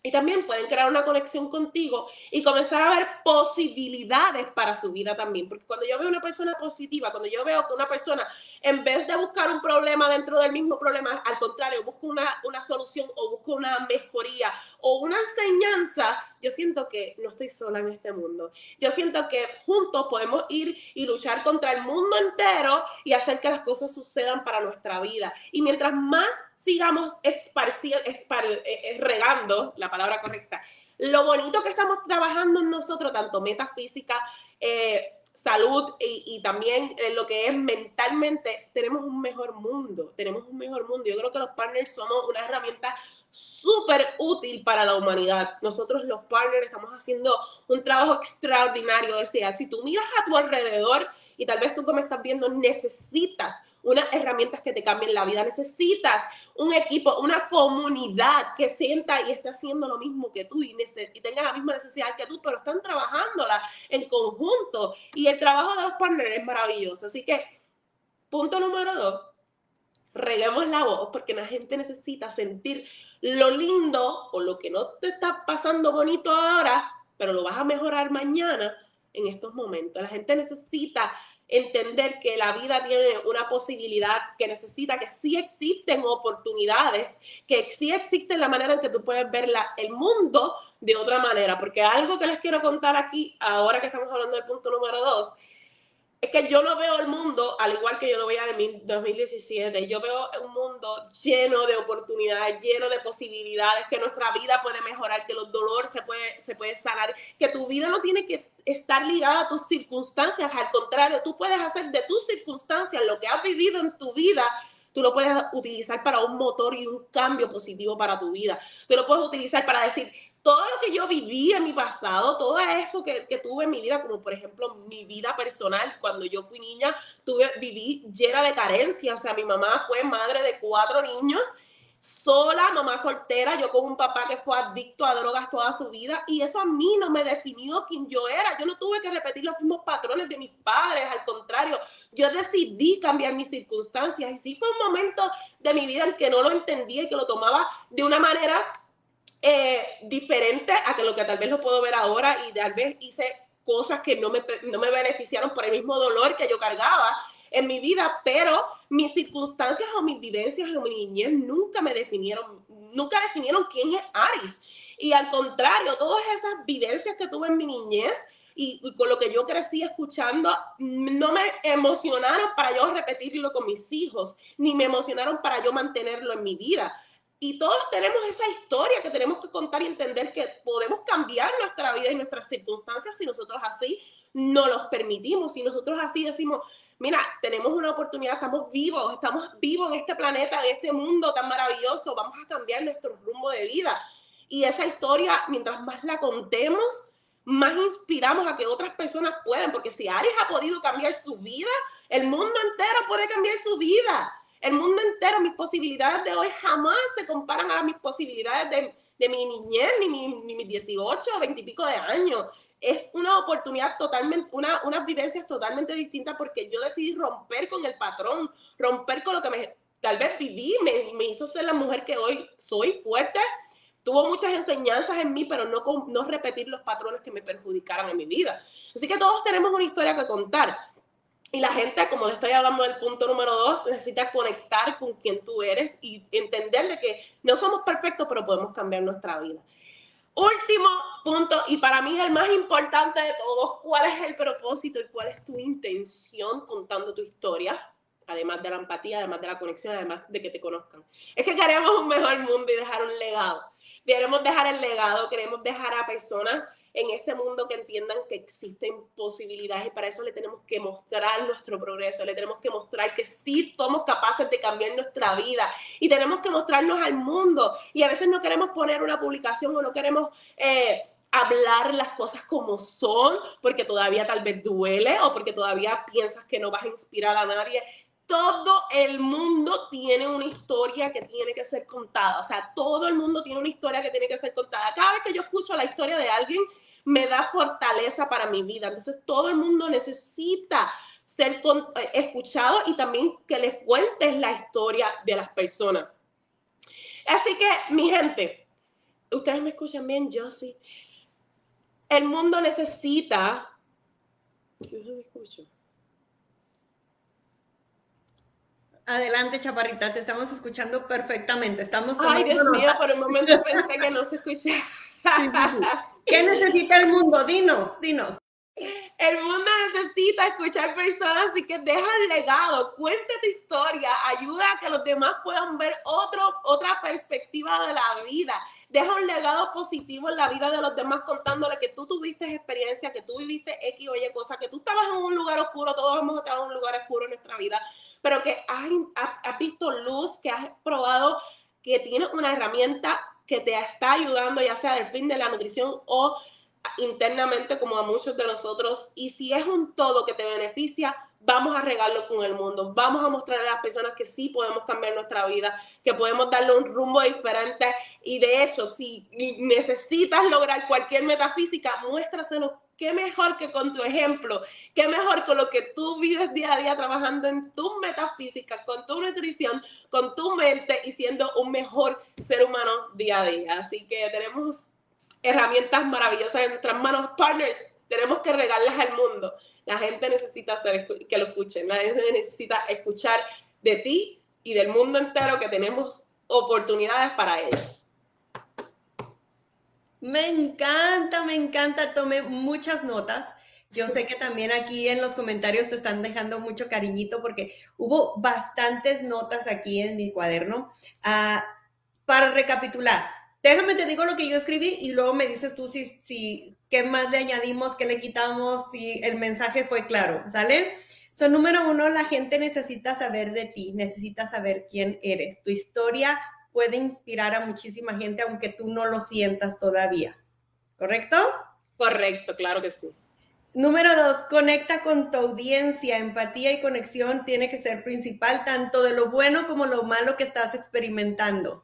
Y también pueden crear una conexión contigo y comenzar a ver posibilidades para su vida también. Porque cuando yo veo una persona positiva, cuando yo veo que una persona, en vez de buscar un problema dentro del mismo problema, al contrario, busca una, una solución o busca una mejoría o una enseñanza, yo siento que no estoy sola en este mundo. Yo siento que juntos podemos ir y luchar contra el mundo entero y hacer que las cosas sucedan para nuestra vida. Y mientras más sigamos esparciendo, eh, eh, regando, la palabra correcta, lo bonito que estamos trabajando en nosotros, tanto metafísica, eh, salud y, también lo que es mentalmente, tenemos un mejor mundo, tenemos un mejor mundo. Yo creo que los partners somos una herramienta súper útil para la humanidad. Nosotros los partners estamos haciendo un trabajo extraordinario. O sea, si tú miras a tu alrededor y tal vez tú que me estás viendo necesitas unas herramientas que te cambien la vida. Necesitas un equipo, una comunidad que sienta y esté haciendo lo mismo que tú y, y tenga la misma necesidad que tú, pero están trabajándola en conjunto. Y el trabajo de los partners es maravilloso. Así que, punto número dos, reguemos la voz porque la gente necesita sentir lo lindo o lo que no te está pasando bonito ahora, pero lo vas a mejorar mañana en estos momentos. La gente necesita entender que la vida tiene una posibilidad, que necesita que sí existen oportunidades, que sí existe la manera en que tú puedes ver el mundo de otra manera. Porque algo que les quiero contar aquí, ahora que estamos hablando del punto número dos, es que yo no veo el mundo al igual que yo lo veía en 2017. Yo veo un mundo lleno de oportunidades, lleno de posibilidades, que nuestra vida puede mejorar, que los dolores se puede, se puede sanar, que tu vida no tiene que estar ligada a tus circunstancias. Al contrario, tú puedes hacer de tus circunstancias lo que has vivido en tu vida tú lo puedes utilizar para un motor y un cambio positivo para tu vida. Tú lo puedes utilizar para decir, todo lo que yo viví en mi pasado, todo eso que, tuve en mi vida, como por ejemplo mi vida personal, cuando yo fui niña, tuve, viví llena de carencias, o sea, mi mamá fue madre de cuatro niños, sola, mamá soltera, yo con un papá que fue adicto a drogas toda su vida, y eso a mí no me definió quién yo era, yo no tuve que repetir los mismos patrones de mis padres, al contrario, yo decidí cambiar mis circunstancias, y sí fue un momento de mi vida en que no lo entendía y que lo tomaba de una manera eh, diferente a que lo que tal vez lo puedo ver ahora y tal vez hice cosas que no me, no me beneficiaron por el mismo dolor que yo cargaba en mi vida, pero mis circunstancias o mis vivencias en mi niñez nunca me definieron, nunca definieron quién es Aris. Y al contrario, todas esas vivencias que tuve en mi niñez y, y, con lo que yo crecí escuchando, no me emocionaron para yo repetirlo con mis hijos, ni me emocionaron para yo mantenerlo en mi vida. Y todos tenemos esa historia que tenemos que contar y entender que podemos cambiar nuestra vida y nuestras circunstancias si nosotros así no los permitimos, si nosotros así decimos, mira, tenemos una oportunidad, estamos vivos, estamos vivos en este planeta, en este mundo tan maravilloso, vamos a cambiar nuestro rumbo de vida. Y esa historia, mientras más la contemos, más inspiramos a que otras personas puedan, porque si Aries ha podido cambiar su vida, el mundo entero puede cambiar su vida el mundo entero, mis posibilidades de hoy jamás se comparan a mis posibilidades de, de mi niñez, ni, ni, mis 18 o 20 y pico de años. Es una oportunidad totalmente, una, unas vivencias totalmente distintas porque yo decidí romper con el patrón, romper con lo que me, tal vez viví, me, me hizo ser la mujer que hoy soy, fuerte, tuvo muchas enseñanzas en mí, pero no, no repetir los patrones que me perjudicaran en mi vida. Así que todos tenemos una historia que contar. Y la gente, como le estoy hablando del punto número dos, necesita conectar con quien tú eres y entenderle que no somos perfectos, pero podemos cambiar nuestra vida. Último punto, y para mí el más importante de todos, ¿cuál es el propósito y cuál es tu intención contando tu historia? Además de la empatía, además de la conexión, además de que te conozcan. Es que queremos un mejor mundo y dejar un legado. Queremos dejar el legado, queremos dejar a personas en este mundo que entiendan que existen posibilidades y para eso le tenemos que mostrar nuestro progreso, le tenemos que mostrar que sí somos capaces de cambiar nuestra vida y tenemos que mostrarnos al mundo y a veces no queremos poner una publicación o no queremos... Eh, hablar las cosas como son, porque todavía tal vez duele o porque todavía piensas que no vas a inspirar a nadie. Todo el mundo tiene una historia que tiene que ser contada. O sea, todo el mundo tiene una historia que tiene que ser contada. Cada vez que yo escucho la historia de alguien, me da fortaleza para mi vida. Entonces, todo el mundo necesita ser eh, escuchado y también que les cuentes la historia de las personas. Así que, mi gente, ustedes me escuchan bien, yo. El mundo necesita. Yo no me escucho. Adelante, Chaparrita, te estamos escuchando perfectamente. Estamos Ay, Dios mío, por un momento pensé que no se escuchaba. ¿Qué necesita el mundo? Dinos, dinos. El mundo necesita escuchar personas, así que deja el legado, cuente tu historia, ayuda a que los demás puedan ver otro, otra perspectiva de la vida. Deja un legado positivo en la vida de los demás contándole que tú tuviste experiencia, que tú viviste X o Y cosa, que tú estabas en un lugar oscuro, todos hemos estado en un lugar oscuro en nuestra vida, pero que has, has visto luz, que has probado que tienes una herramienta que te está ayudando, ya sea del fin de la nutrición o internamente como a muchos de nosotros. Y si es un todo que te beneficia, vamos a regarlo con el mundo. Vamos a mostrar a las personas que sí podemos cambiar nuestra vida, que podemos darle un rumbo diferente. Y de hecho, si necesitas lograr cualquier metafísica, muéstraselo. Qué mejor que con tu ejemplo, qué mejor con lo que tú vives día a día trabajando en tu metafísica, con tu nutrición, con tu mente y siendo un mejor ser humano día a día. Así que tenemos herramientas maravillosas en nuestras manos, partners, tenemos que regalarlas al mundo. La gente necesita hacer, que lo escuchen, la gente necesita escuchar de ti y del mundo entero que tenemos oportunidades para ellos. Me encanta, me encanta, tomé muchas notas. Yo sé que también aquí en los comentarios te están dejando mucho cariñito porque hubo bastantes notas aquí en mi cuaderno. Ah, para recapitular, déjame te digo lo que yo escribí y luego me dices tú si, si qué más le añadimos, qué le quitamos, si el mensaje fue claro, ¿sale? So, número uno, la gente necesita saber de ti, necesita saber quién eres. Tu historia puede inspirar a muchísima gente aunque tú no lo sientas todavía. ¿Correcto? Correcto, claro que sí. Número dos, conecta con tu audiencia. Empatía y conexión tiene que ser principal, tanto de lo bueno como lo malo que estás experimentando.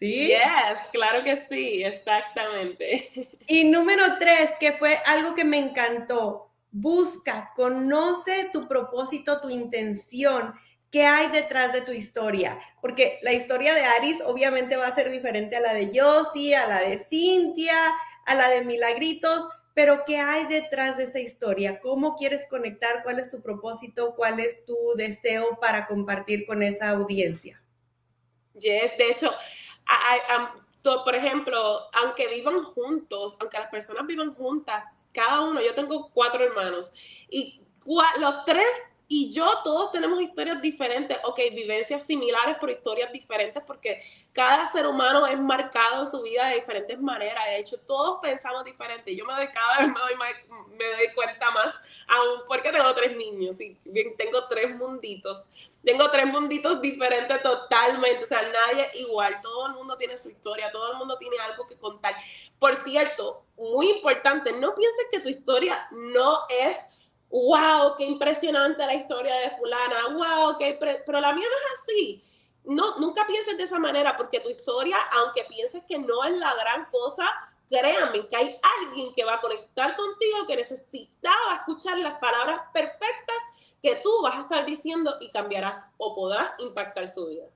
¿Sí? Yes, claro que sí, exactamente. [laughs] Y número tres, que fue algo que me encantó, busca, conoce tu propósito, tu intención, qué hay detrás de tu historia, porque la historia de Aris obviamente va a ser diferente a la de Yossi, a la de Cintia, a la de Milagritos, pero ¿qué hay detrás de esa historia? ¿Cómo quieres conectar? ¿Cuál es tu propósito? ¿Cuál es tu deseo para compartir con esa audiencia? Yes, de hecho, por ejemplo, aunque vivan juntos, aunque las personas vivan juntas, cada uno, yo tengo cuatro hermanos y los tres y yo todos tenemos historias diferentes, ok, vivencias similares, pero historias diferentes porque cada ser humano es marcado en su vida de diferentes maneras. De hecho, todos pensamos diferente. Yo me doy cada vez doy, me doy cuenta más, aún porque tengo tres niños y tengo tres munditos. Tengo tres munditos diferentes totalmente, o sea, nadie igual, todo el mundo tiene su historia, todo el mundo tiene algo que contar. Por cierto, muy importante, no pienses que tu historia no es wow, qué impresionante la historia de fulana, wow, qué pero la mía no es así. No, nunca pienses de esa manera, porque tu historia, aunque pienses que no es la gran cosa, créanme que hay alguien que va a conectar contigo que necesitaba escuchar las palabras perfectas que tú vas a estar diciendo y cambiarás o podrás impactar su vida.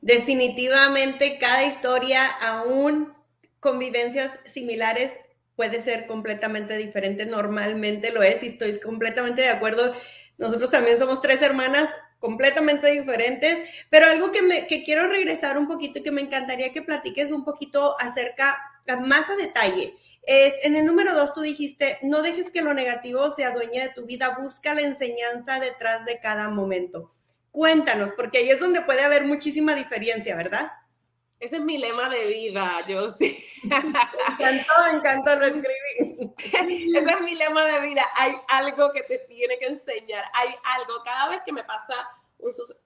Definitivamente cada historia, aún con vivencias similares, puede ser completamente diferente, normalmente lo es y estoy completamente de acuerdo. Nosotros también somos tres hermanas completamente diferentes, pero algo que, que quiero regresar un poquito y que me encantaría que platiques un poquito acerca, más a detalle, es en el número dos tú dijiste, no dejes que lo negativo se adueñe de tu vida, busca la enseñanza detrás de cada momento. Cuéntanos, porque ahí es donde puede haber muchísima diferencia, ¿verdad? Ese es mi lema de vida, yo sí. Encantó, encantó, lo escribí. Ese es mi lema de vida. Hay algo que te tiene que enseñar. Hay algo. Cada vez que me pasa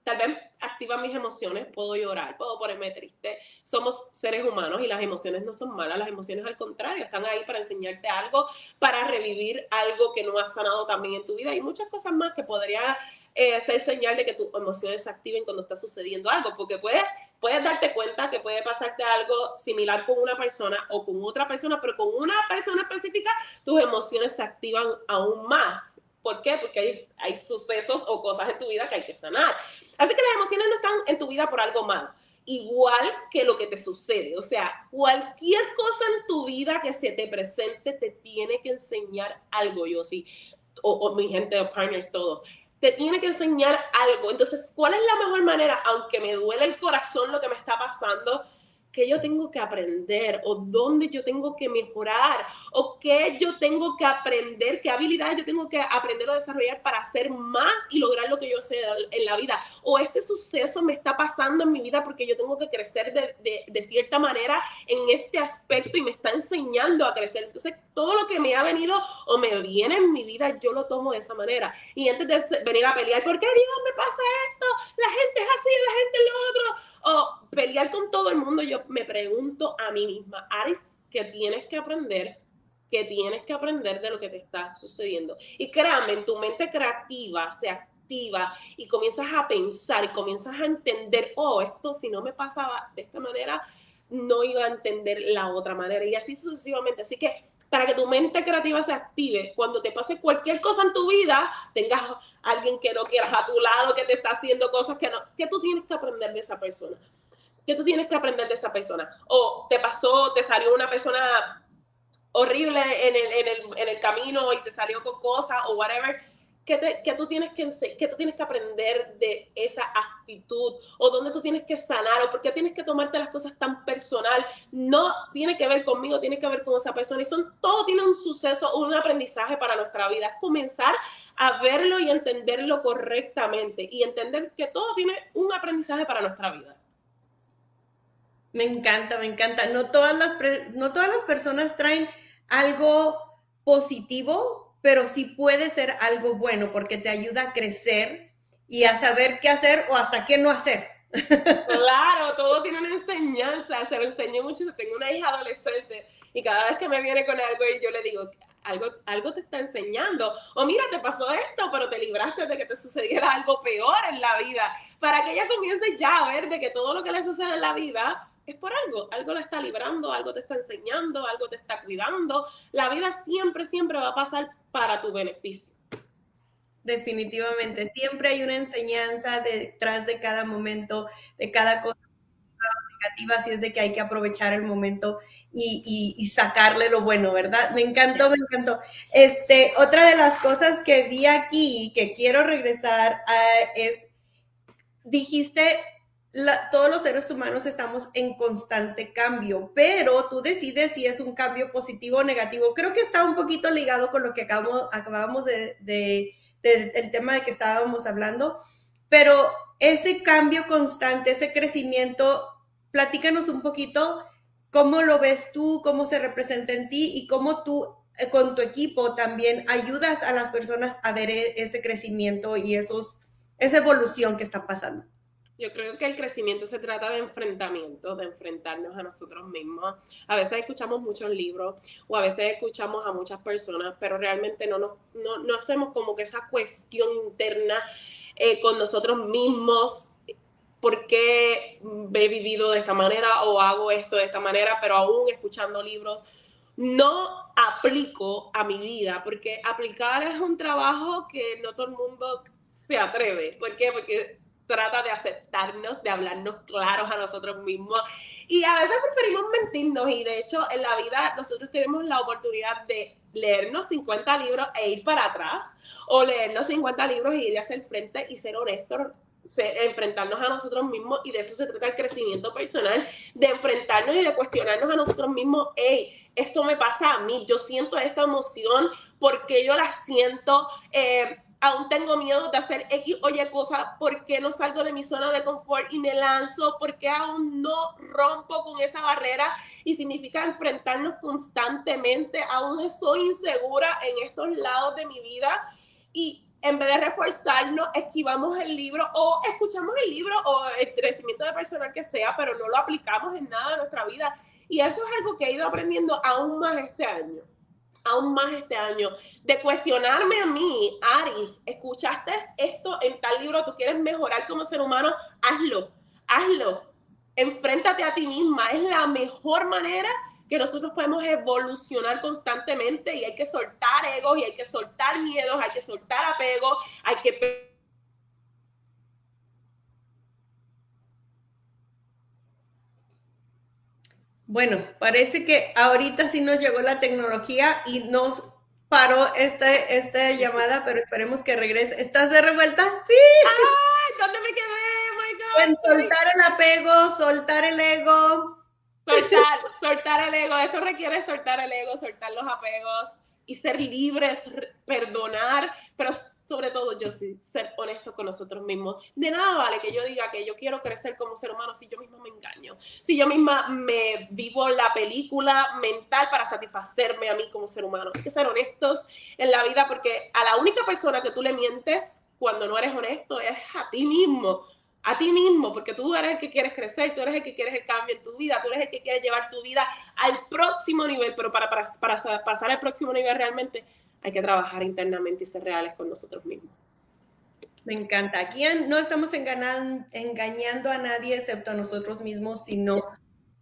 tal vez activa mis emociones, puedo llorar, puedo ponerme triste. Somos seres humanos y las emociones no son malas, las emociones al contrario, están ahí para enseñarte algo, para revivir algo que no has sanado también en tu vida y muchas cosas más que podría eh, ser señal de que tus emociones se activen cuando está sucediendo algo, porque puedes, puedes darte cuenta que puede pasarte algo similar con una persona o con otra persona, pero con una persona específica tus emociones se activan aún más. ¿Por qué? Porque hay, hay sucesos o cosas en tu vida que hay que sanar. Así que las emociones no están en tu vida por algo malo igual que lo que te sucede. O sea, cualquier cosa en tu vida que se te presente te tiene que enseñar algo, yo sí, o, o mi gente de partners, todo te tiene que enseñar algo. Entonces, ¿cuál es la mejor manera? Aunque me duele el corazón lo que me está pasando, qué yo tengo que aprender o dónde yo tengo que mejorar o qué yo tengo que aprender, qué habilidades yo tengo que aprender o desarrollar para hacer más y lograr lo que yo sé en la vida. O este suceso me está pasando en mi vida porque yo tengo que crecer de, de, cierta manera en este aspecto y me está enseñando a crecer. Entonces, todo lo que me ha venido o me viene en mi vida, yo lo tomo de esa manera. Y antes de venir a pelear, ¿por qué Dios me pasa esto? La gente es así, la gente es lo otro o pelear con todo el mundo, yo me pregunto a mí misma, Aris, ¿qué tienes que aprender? que tienes que aprender de lo que te está sucediendo. Y créame, en tu mente creativa se activa y comienzas a pensar y comienzas a entender, oh, esto si no me pasaba de esta manera, no iba a entender la otra manera. Y así sucesivamente. Así que para que tu mente creativa se active, cuando te pase cualquier cosa en tu vida, tengas alguien que no quieras a tu lado, que te está haciendo cosas que no, que tú tienes que aprender de esa persona. Que tú tienes que aprender de esa persona. O te pasó, te salió una persona horrible en el, en el, en el camino y te salió con cosas o whatever ¿Qué, tú tienes que, que tú tienes que aprender de esa actitud? ¿O dónde tú tienes que sanar? ¿O por qué tienes que tomarte las cosas tan personal? No tiene que ver conmigo, tiene que ver con esa persona. Y son, todo tiene un suceso, un aprendizaje para nuestra vida. Comenzar a verlo y entenderlo correctamente. Y entender que todo tiene un aprendizaje para nuestra vida. Me encanta, me encanta. No todas las, no todas las personas traen algo positivo pero sí puede ser algo bueno porque te ayuda a crecer y a saber qué hacer o hasta qué no hacer. Claro, todo tiene una enseñanza, se lo enseño mucho, tengo una hija adolescente y cada vez que me viene con algo y yo le digo, algo, algo te está enseñando, o mira, te pasó esto, pero te libraste de que te sucediera algo peor en la vida, para que ella comience ya a ver de que todo lo que le sucede en la vida es por algo, algo la está librando, algo te está enseñando, algo te está cuidando. La vida siempre, siempre va a pasar para tu beneficio. Definitivamente, siempre hay una enseñanza detrás de cada momento, de cada cosa negativa, así es de que hay que aprovechar el momento y, sacarle lo bueno, ¿verdad? Me encantó, me encantó. Este, otra de las cosas que vi aquí y que quiero regresar es, dijiste todos los seres humanos estamos en constante cambio, pero tú decides si es un cambio positivo o negativo. Creo que está un poquito ligado con lo que acabamos, acabamos de, de, del tema de que estábamos hablando, pero ese cambio constante, ese crecimiento, platícanos un poquito cómo lo ves tú, cómo se representa en ti y cómo tú eh, con tu equipo también ayudas a las personas a ver e, ese crecimiento y esos, esa evolución que está pasando. Yo creo que el crecimiento se trata de enfrentamiento, de enfrentarnos a nosotros mismos. A veces escuchamos muchos libros o a veces escuchamos a muchas personas, pero realmente no, no, no hacemos como que esa cuestión interna eh, con nosotros mismos. ¿Por qué he vivido de esta manera o hago esto de esta manera? Pero aún escuchando libros, no aplico a mi vida, porque aplicar es un trabajo que no todo el mundo se atreve. ¿Por qué? Porque trata de aceptarnos, de hablarnos claros a nosotros mismos. Y a veces preferimos mentirnos y de hecho en la vida nosotros tenemos la oportunidad de leernos 50 libros e ir para atrás o leernos 50 libros y ir hacia el frente y ser honestos enfrentarnos a nosotros mismos y de eso se trata el crecimiento personal, de enfrentarnos y de cuestionarnos a nosotros mismos, hey, esto me pasa a mí, yo siento esta emoción, porque yo la siento, eh, aún tengo miedo de hacer X o Y cosas, ¿por qué no salgo de mi zona de confort y me lanzo? ¿Por qué aún no rompo con esa barrera? Y significa enfrentarnos constantemente, aún soy insegura en estos lados de mi vida. Y en vez de reforzarnos, esquivamos el libro o escuchamos el libro o el crecimiento de personal que sea, pero no lo aplicamos en nada de nuestra vida. Y eso es algo que he ido aprendiendo aún más este año aún más este año, de cuestionarme a mí, Aris, ¿escuchaste esto en tal libro? ¿Tú quieres mejorar como ser humano? Hazlo, hazlo. Enfréntate a ti misma. Es la mejor manera que nosotros podemos evolucionar constantemente y hay que soltar egos y hay que soltar miedos, hay que soltar apego, hay que Bueno, parece que ahorita sí nos llegó la tecnología y nos paró esta, esta llamada, pero esperemos que regrese. ¿Estás de revuelta? Sí. ¡Ay! ¿Dónde me quedé? Oh my God. En soltar el apego, soltar el ego. Soltar, soltar el ego. Esto requiere soltar el ego, soltar los apegos y ser libres, perdonar, pero sobre todo yo sí, ser honesto con nosotros mismos. De nada vale que yo diga que yo quiero crecer como ser humano si yo misma me engaño, si yo misma me vivo la película mental para satisfacerme a mí como ser humano. Hay que ser honestos en la vida porque a la única persona que tú le mientes cuando no eres honesto es a ti mismo. A ti mismo, porque tú eres el que quieres crecer, tú eres el que quieres el cambio en tu vida, tú eres el que quieres llevar tu vida al próximo nivel, pero para, para, para pasar al próximo nivel realmente hay que trabajar internamente y ser reales con nosotros mismos. Me encanta. Aquí no estamos engañando a nadie excepto a nosotros mismos, sino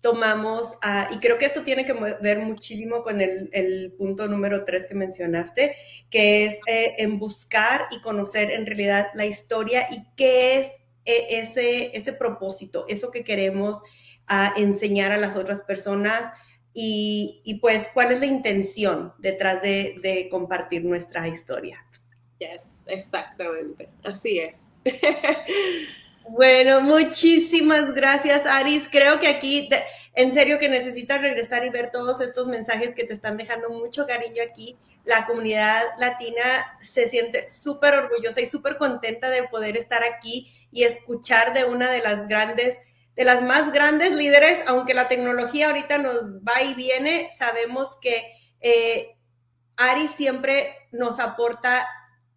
tomamos, y creo que esto tiene que ver muchísimo con el, punto número tres que mencionaste, que es eh, en buscar y conocer en realidad la historia y qué es eh, ese, ese propósito, eso que queremos ah, enseñar a las otras personas, y, pues cuál es la intención detrás de, compartir nuestra historia. Yes, exactamente, así es. [laughs] bueno, muchísimas gracias, Aris. Creo que aquí, en serio, que necesitas regresar y ver todos estos mensajes que te están dejando mucho cariño aquí. La comunidad latina se siente súper orgullosa y súper contenta de poder estar aquí y escuchar de una de las grandes de las más grandes líderes, aunque la tecnología ahorita nos va y viene, sabemos que eh, Ari siempre nos aporta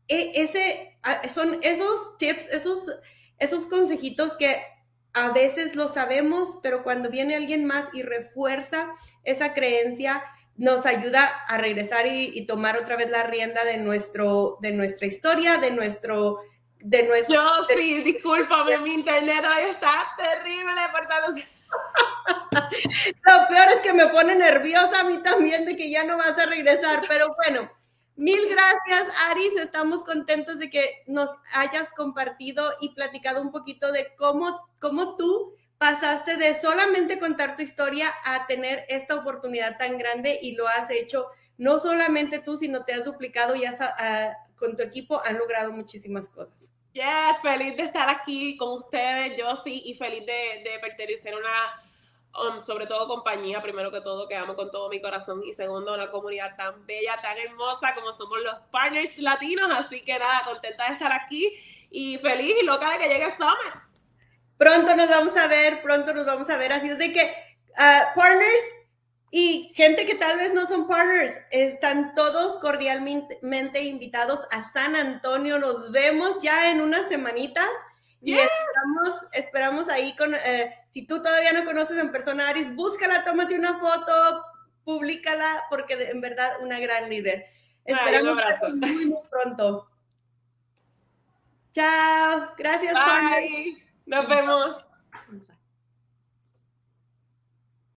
e, ese, son esos tips, esos, esos consejitos que a veces lo sabemos, pero cuando viene alguien más y refuerza esa creencia, nos ayuda a regresar y, y tomar otra vez la rienda de, nuestro, de nuestra historia, de nuestro de nuestro... Yo sí, discúlpame, mi internet hoy está terrible, por [laughs] Lo peor es que me pone nerviosa a mí también de que ya no vas a regresar, pero bueno, mil gracias, Aris. Estamos contentos de que nos hayas compartido y platicado un poquito de cómo, cómo tú pasaste de solamente contar tu historia a tener esta oportunidad tan grande y lo has hecho no solamente tú, sino te has duplicado y has, uh, con tu equipo han logrado muchísimas cosas. Yes, feliz de estar aquí con ustedes, yo sí, y feliz de, pertenecer a una, um, sobre todo compañía, primero que todo, que amo con todo mi corazón, y segundo, una comunidad tan bella, tan hermosa como somos los partners latinos, así que nada, contenta de estar aquí y feliz y loca de que llegue Summit. Pronto nos vamos a ver, pronto nos vamos a ver, así es de que, uh, partners, y gente que tal vez no son partners, están todos cordialmente invitados a San Antonio. Nos vemos ya en unas semanitas y esperamos, esperamos ahí con, eh, si tú todavía no conoces en persona Aris, búscala, tómate una foto, públicala, porque en verdad una gran líder. Esperamos muy, muy pronto. Chao, gracias. Bye. Nos vemos.